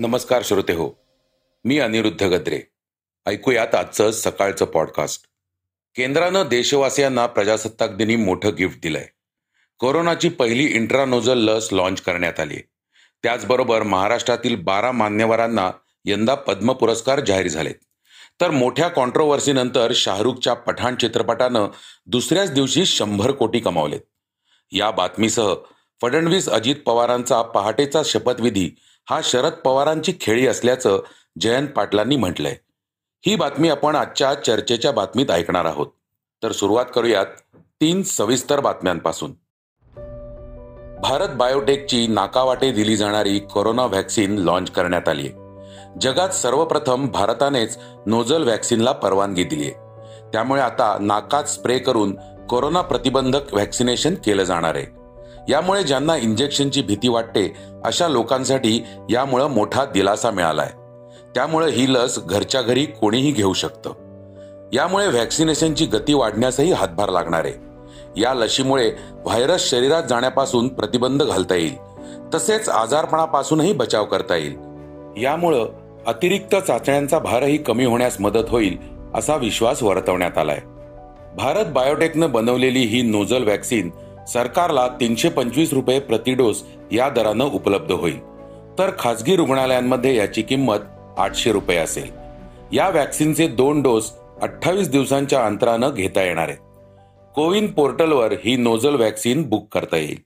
नमस्कार श्रोते हो मी अनिरुद्ध गद्रे. ऐकूयात आजचं सकाळचं पॉडकास्ट केंद्रानं देशवासियांना प्रजासत्ताक दिनी मोठं गिफ्ट दिलंय. कोरोनाची पहिली इंट्रानोझल लस लॉन्च करण्यात आली त्याचबरोबर महाराष्ट्रातील बारा मान्यवरांना यंदा पद्म पुरस्कार जाहीर झालेत. तर मोठ्या कॉन्ट्रोवर्सीनंतर शाहरुखच्या पठाण चित्रपटानं दुसऱ्याच दिवशी शंभर कोटी कमावलेत. या बातमीसह फडणवीस अजित पवारांचा पहाटेचा शपथविधी हा शरद पवारांची खेळी असल्याचं जयंत पाटलांनी म्हटलंय. ही बातमी आपण आजच्या चर्चेच्या बातमीत ऐकणार आहोत. तर सुरुवात करूयात तीन सविस्तर बातम्यांपासून. भारत बायोटेकची नाकावाटे दिली जाणारी कोरोना व्हॅक्सिन लॉन्च करण्यात आली आहे जगात सर्वप्रथम भारतानेच नोझल व्हॅक्सिनला परवानगी दिली आहे त्यामुळे आता नाकात स्प्रे करून कोरोना प्रतिबंधक व्हॅक्सिनेशन केलं जाणार आहे. यामुळे ज्यांना इंजेक्शनची भीती वाटते अशा लोकांसाठी यामुळं मोठा दिलासा मिळालाय. त्यामुळे ही लस घरच्या घरी कोणीही घेऊ शकतं. यामुळे व्हॅक्सिनेशनची गती वाढण्यासही हातभार लागणार आहे. या लशीमुळे व्हायरस शरीरात जाण्यापासून प्रतिबंध घालता येईल. तसेच आजारपणापासूनही बचाव करता येईल. यामुळं अतिरिक्त चाचण्यांचा भारही कमी होण्यास मदत होईल असा विश्वास वर्तवण्यात आलाय. भारत बायोटेकनं बनवलेली ही नोझल व्हॅक्सिन सरकारला तीनशे पंचवीस रुपये प्रति डोस या दरानं उपलब्ध होईल. तर खासगी रुग्णालयांमध्ये याची किंमत आठशे रुपये असेल. या व्हॅक्सिनचे दोन डोस अठ्ठावीस दिवसांच्या अंतरानं घेता येणार आहेत. कोविन पोर्टलवर ही नोझल व्हॅक्सिन बुक करता येईल.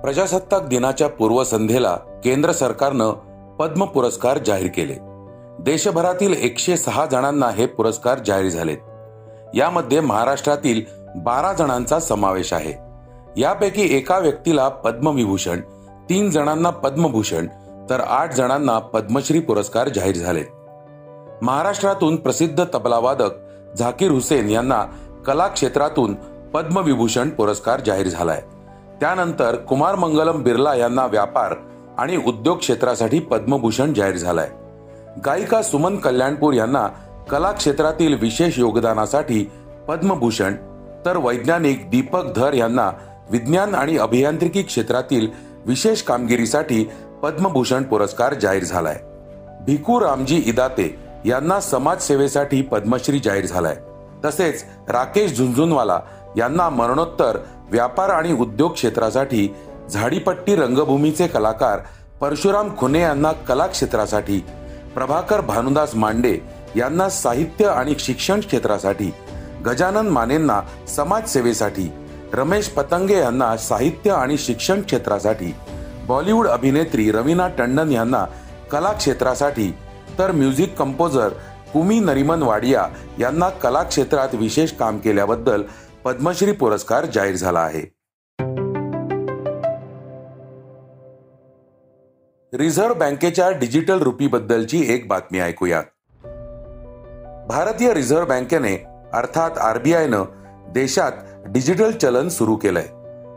प्रजासत्ताक दिनाच्या पूर्वसंध्येला केंद्र सरकारनं पद्म पुरस्कार जाहीर केले. देशभरातील एकशे सहा जणांना हे पुरस्कार जाहीर झालेत. यामध्ये महाराष्ट्रातील बारा जणांचा समावेश आहे. यापैकी एका व्यक्तीला पद्मविभूषण तीन जणांना पद्मभूषण तर आठ जणांना पद्मश्री पुरस्कार जाहीर झालेत. महाराष्ट्रातून प्रसिद्ध तबलावादक झाकीर हुसेन यांना कला क्षेत्रातून पद्मविभूषण पुरस्कार जाहीर झालाय. त्यानंतर कुमार मंगलम बिर्ला यांना व्यापार आणि उद्योग क्षेत्रासाठी पद्मभूषण जाहीर झालाय. गायिका सुमन कल्याणपूर यांना कला क्षेत्रातील विशेष योगदानासाठी पद्मभूषण तर वैज्ञानिक दीपक धर यांना विज्ञान आणि अभियांत्रिकी क्षेत्रातील विशेष कामगिरीसाठी पद्मभूषण पुरस्कार जाहीर झालाय. भिकू रामजी इदाते यांना समाजसेवेसाठी पद्मश्री जाहीर झालाय. तसेच राकेश झुंझुनवाला यांना मरणोत्तर व्यापार आणि उद्योग क्षेत्रासाठी झाडीपट्टी रंगभूमीचे कलाकार परशुराम खुने यांना कला क्षेत्रासाठी प्रभाकर भानुदास मांडे यांना साहित्य आणि शिक्षण क्षेत्रासाठी गजानन मानेंना समाजसेवेसाठी रमेश पतंगे यांना साहित्य आणि शिक्षण क्षेत्रासाठी बॉलिवूड अभिनेत्री रवीना टंडन यांना कला क्षेत्रासाठी तर म्युझिक कंपोजर कुमी नरिमन वाडिया यांना कला क्षेत्रात विशेष काम केल्याबद्दल पद्मश्री पुरस्कार जाहीर झाला आहे. रिझर्व्ह बँकेच्या डिजिटल रुपीबद्दलची एक बातमी ऐकूयात. भारतीय रिझर्व्ह बँकेने अर्थात आरबीआयनं देशात डिजिटल चलन सुरू केलंय.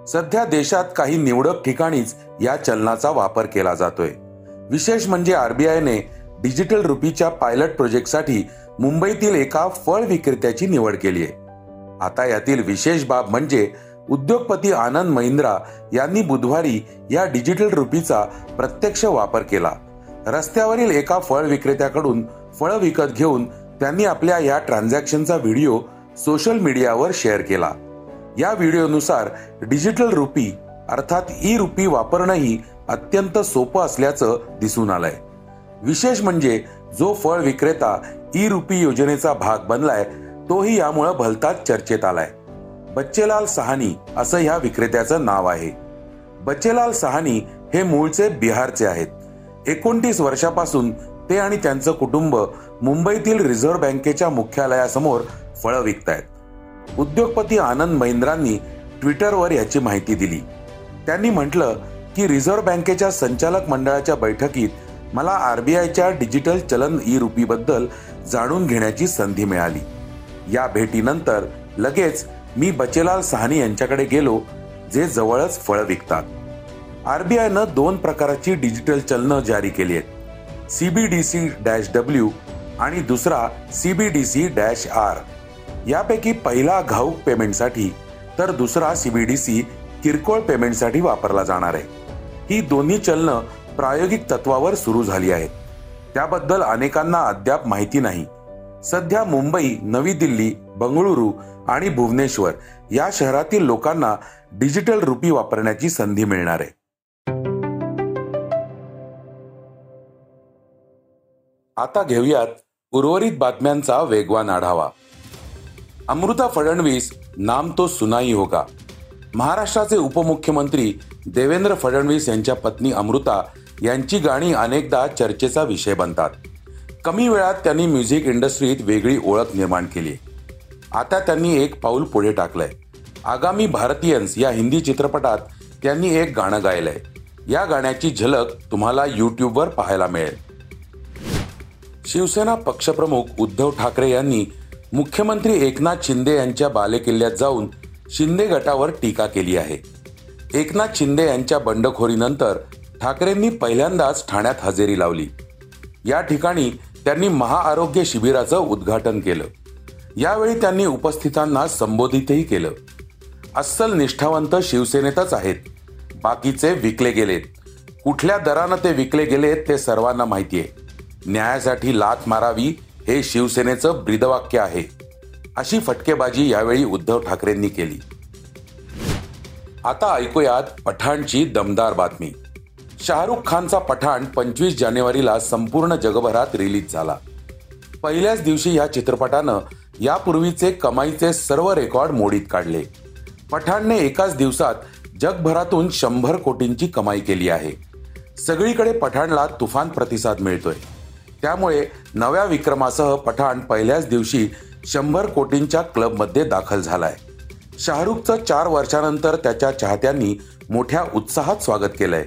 सध्या देशात काही निवडक ठिकाणीच या चलनाचा वापर केला जातोय. विशेष म्हणजे आरबीआयने डिजिटल रुपीच्या पायलट प्रोजेक्टसाठी मुंबईतील एका फळ विक्रेत्याची निवड केली आहे आता यातील विशेष बाब म्हणजे उद्योगपती आनंद महिंद्रा यांनी बुधवारी या डिजिटल रुपीचा प्रत्यक्ष वापर केला. रस्त्यावरील एका फळ विक्रेत्याकडून फळ विकत घेऊन त्यांनी आपल्या या ट्रान्झॅक्शनचा व्हिडिओ सोशल मीडियावर शेअर केला. या व्हिडिओनुसार डिजिटल रुपी अर्थात ई रुपी वापरणंही अत्यंत सोपं असल्याचं दिसून आलंय. विशेष म्हणजे जो फळ विक्रेता ई रुपी योजनेचा भाग बनलाय तोही यामुळं भलताच चर्चेत आलाय. बच्चेलाल सहानी असं ह्या विक्रेत्याचं नाव आहे. बच्चेलाल सहानी हे मूळचे बिहारचे आहेत. एकोणतीस वर्षापासून ते आणि त्यांचं कुटुंब मुंबईतील रिझर्व्ह बँकेच्या मुख्यालयासमोर फळं विकतायत. उद्योगपती आनंद महिंद्रांनी ट्विटरवर याची माहिती दिली. त्यांनी म्हटलं की रिझर्व्ह बँकेच्या संचालक मंडळाच्या बैठकीत मला आरबीआयच्या डिजिटल चलन ई रुपीबद्दल जाणून घेण्याची संधी मिळाली. या भेटीनंतर लगेच मी बचेलाल सहानी यांच्याकडे गेलो जे जवळच फळं विकतात. आरबीआयनं दोन प्रकारची डिजिटल चलनं जारी केली आहेत. सीबीडीसी डॅश डब्ल्यू आणि दुसरा सीबीडीसी डॅश आर. यापैकी पहिला घाऊक पेमेंटसाठी तर दुसरा सीबीडीसी किरकोळ पेमेंटसाठी वापरला जाणार आहे. ही दोन्ही चलनं प्रायोगिक तत्वावर सुरू झाली आहेत. त्याबद्दल अनेकांना अद्याप माहिती नाही. सध्या मुंबई नवी दिल्ली बंगळुरू आणि भुवनेश्वर या शहरातील लोकांना डिजिटल रुपी वापरण्याची संधी मिळणार आहे. आता घेऊयात उर्वरित बातम्यांचा वेगवान आढावा. अमृता फडणवीस नाम तो सुनाई होगा. महाराष्ट्राचे उपमुख्यमंत्री देवेंद्र फडणवीस यांच्या पत्नी अमृता यांची गाणी अनेकदा चर्चेचा विषय बनतात. कमी वेळात त्यांनी म्युझिक इंडस्ट्रीत वेगळी ओळख निर्माण केली. आता त्यांनी एक पाऊल पुढे टाकलंय. आगामी भारतीयन्स या हिंदी चित्रपटात त्यांनी एक गाणं गायलंय. या गाण्याची झलक तुम्हाला यूट्यूबवर पाहायला मिळेल. शिवसेना पक्षप्रमुख उद्धव ठाकरे यांनी मुख्यमंत्री एकनाथ शिंदे यांच्या बालेकिल्ल्यात जाऊन शिंदे गटावर टीका केली आहे. एकनाथ शिंदे यांच्या बंडखोरीनंतर ठाकरेंनी पहिल्यांदाच ठाण्यात हजेरी लावली. या ठिकाणी त्यांनी महाआरोग्य शिबिराचं उद्घाटन केलं. यावेळी त्यांनी उपस्थितांना संबोधितही केलं. अस्सल निष्ठावंत शिवसेनेतच आहेत. बाकीचे विकले गेलेत. कुठल्या दरानं ते विकले गेलेत ते सर्वांना माहितीये न्यायासाठी लात मारावी हे शिवसेनेचं ब्रीदवाक्य आहे. अशी फटकेबाजी यावेळी उद्धव ठाकरेंनी केली. आता ऐकूयात पठाणची दमदार बातमी. शाहरुख खानचा पठाण पंचवीस जानेवारीला संपूर्ण जगभरात रिलीज झाला. पहिल्याच दिवशी या चित्रपटानं यापूर्वीचे कमाईचे सर्व रेकॉर्ड मोडीत काढले. पठाणने एकाच दिवसात जगभरातून शंभर कोटींची कमाई केली आहे. सगळीकडे पठाणला तुफान प्रतिसाद मिळतोय. त्यामुळे नव्या विक्रमासह पठाण पहिल्याच दिवशी शंभर कोटींच्या क्लबमध्ये दाखल झालाय. शाहरुखचं चार वर्षानंतर त्याच्या चाहत्यांनी मोठ्या उत्साहात स्वागत केलंय.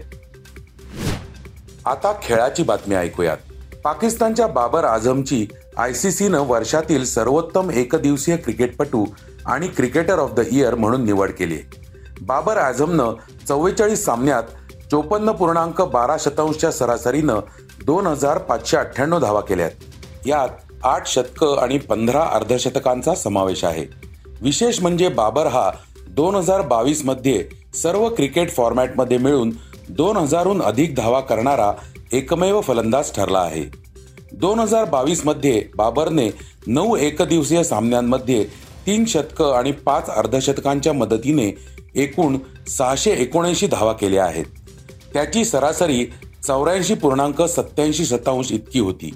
आता खेळाची बातमी ऐकूयात. पाकिस्तानच्या बाबर आझमची आय सी सीनं वर्षातील सर्वोत्तम एकदिवसीय क्रिकेटपटू आणि क्रिकेटर ऑफ द इयर म्हणून निवड केली. बाबर आझमनं चव्वेचाळीस सामन्यात चोपन्न पूर्णांक बारा शतांशच्या सरासरीनं दोन हजार पाचशे अठ्ठ्याण्णव धावा केल्यात. यात आठ शतकं आणि पंधरा अर्धशतकांचा समावेश आहे. विशेष म्हणजे बाबर हा दोन हजार बावीसमध्ये सर्व क्रिकेट फॉर्मॅटमध्ये मिळून दोन हजारहून अधिक धावा करणारा एकमेव फलंदाज ठरला आहे. दोन हजार बावीसमध्ये बाबरने नऊ एकदिवसीय सामन्यांमध्ये तीन शतकं आणि पाच अर्धशतकांच्या मदतीने एकूण सहाशे एकोणऐंशी धावा केल्या आहेत. त्याची सरासरी चौऱ्याऐंशी पूर्णांक सत्याऐंशी शतांश इतकी होती.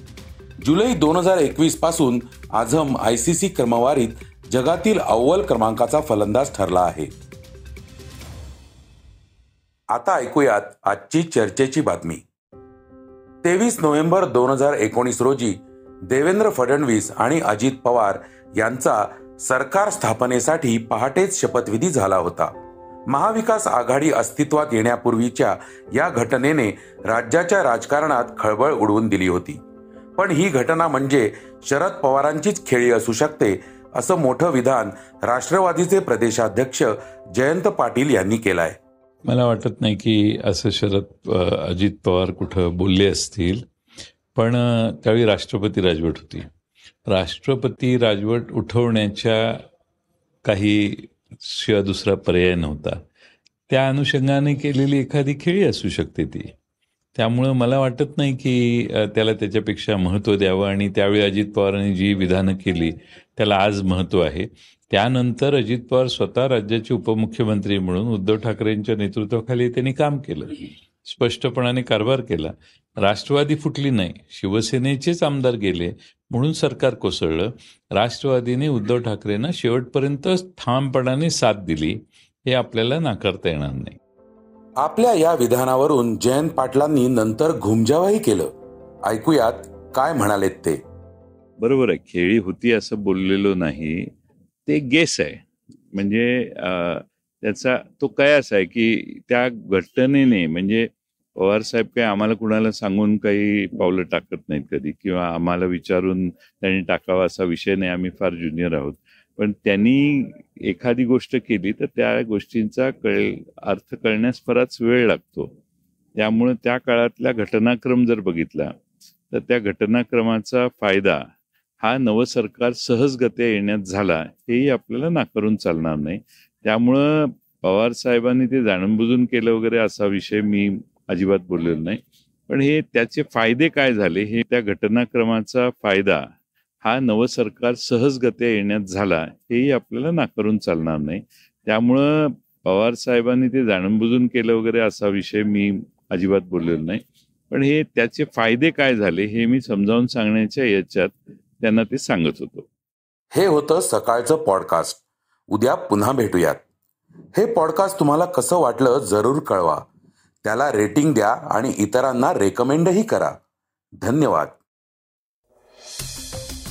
जुलै दोन हजार एकवीसपासून आझम सी क्रमवारीत जगातील अव्वल क्रमांकाचा फलंदाज ठरला आहे. आता ऐकूयात आजची चर्चेची बातमी. तेवीस नोव्हेंबर दोन हजार एकोणीस रोजी देवेंद्र फडणवीस आणि अजित पवार यांचा सरकार स्थापनेसाठी पहाटेच शपथविधी झाला होता. महाविकास आघाडी अस्तित्वात येण्यापूर्वीच्या या घटनेने राज्याच्या राजकारणात खळबळ उडवून दिली होती. पण ही घटना म्हणजे शरद पवारांचीच खेळी असू शकते असं मोठं विधान राष्ट्रवादीचे प्रदेशाध्यक्ष जयंत पाटील यांनी केलंय. मला वाटत नाही की असं शरद अजित पवार कुठं बोलले असतील पण त्यावेळी राष्ट्रपती राजवट होती. राष्ट्रपती राजवट उठवण्याच्या काही शिवाय दुसरा पर्याय नव्हता. त्या अनुषंगाने केलेली एखादी खेळी असू शकते ती. त्यामुळं मला वाटत नाही की त्याला त्याच्यापेक्षा महत्त्व द्यावं आणि त्यावेळी अजित पवारांनी जी विधानं केली त्याला आज महत्त्व आहे. त्यानंतर अजित पवार स्वतः राज्याचे उपमुख्यमंत्री म्हणून उद्धव ठाकरेंच्या नेतृत्वाखाली त्यांनी काम केलं. स्पष्टपणाने कारभार केला. राष्ट्रवादी फुटली नाही. शिवसेनेचेच आमदार गेले म्हणून सरकार कोसळलं. राष्ट्रवादीने उद्धव ठाकरेंना शेवटपर्यंत ठामपणाने साथ दिली हे आपल्याला नाकारता येणार नाही. आपल्या या विधानावरून जयंत पाटलांनी नंतर घुमजावाही केलं. ऐकूयात काय म्हणालेत ते. बरोबर आहे. खेळी होती असं बोललेलो नाही. ते गेस आहे. म्हणजे त्याचा तो कयास आहे की त्या घटनेने म्हणजे पवार साहेब काही आम्हाला कुणाला सांगून काही पावलं टाकत नाहीत कधी? किंवा आम्हाला विचारून त्यांनी टाकावा असा विषय नाही. आम्ही फार ज्युनियर आहोत. पण त्यांनी एखादी गोष्ट केली तर त्या गोष्टींचा कळ अर्थ कळण्यास बराच वेळ लागतो. त्यामुळे त्या काळातला घटनाक्रम जर बघितला तर त्या घटनाक्रमाचा फायदा हा नवं सरकार सहजगत्या येण्यात झाला हेही आपल्याला नाकारून चालणार नाही. त्यामुळं पवार साहेबांनी ते जाणून बुजून केलं वगैरे असा विषय मी अजिबात बोललेलो नाही. पण हे त्याचे फायदे काय झाले हे त्या घटनाक्रमाचा फायदा हा नवं सरकार सहजगत्या येण्यात झाला हेही आपल्याला नाकारून चालणार नाही. त्यामुळं पवार साहेबांनी ते जाणूनबुजून केलं वगैरे असा विषय मी अजिबात बोललेलो नाही. पण हे त्याचे फायदे काय झाले हे मी समजावून सांगण्याच्या याच्यात त्यांना ते सांगत होतो. हे होतं सकाळचं पॉडकास्ट. उद्या पुन्हा भेटूयात. हे पॉडकास्ट तुम्हाला कसं वाटलं जरूर कळवा. त्याला रेटिंग द्या आणि इतरांना रेकमेंडही करा. धन्यवाद.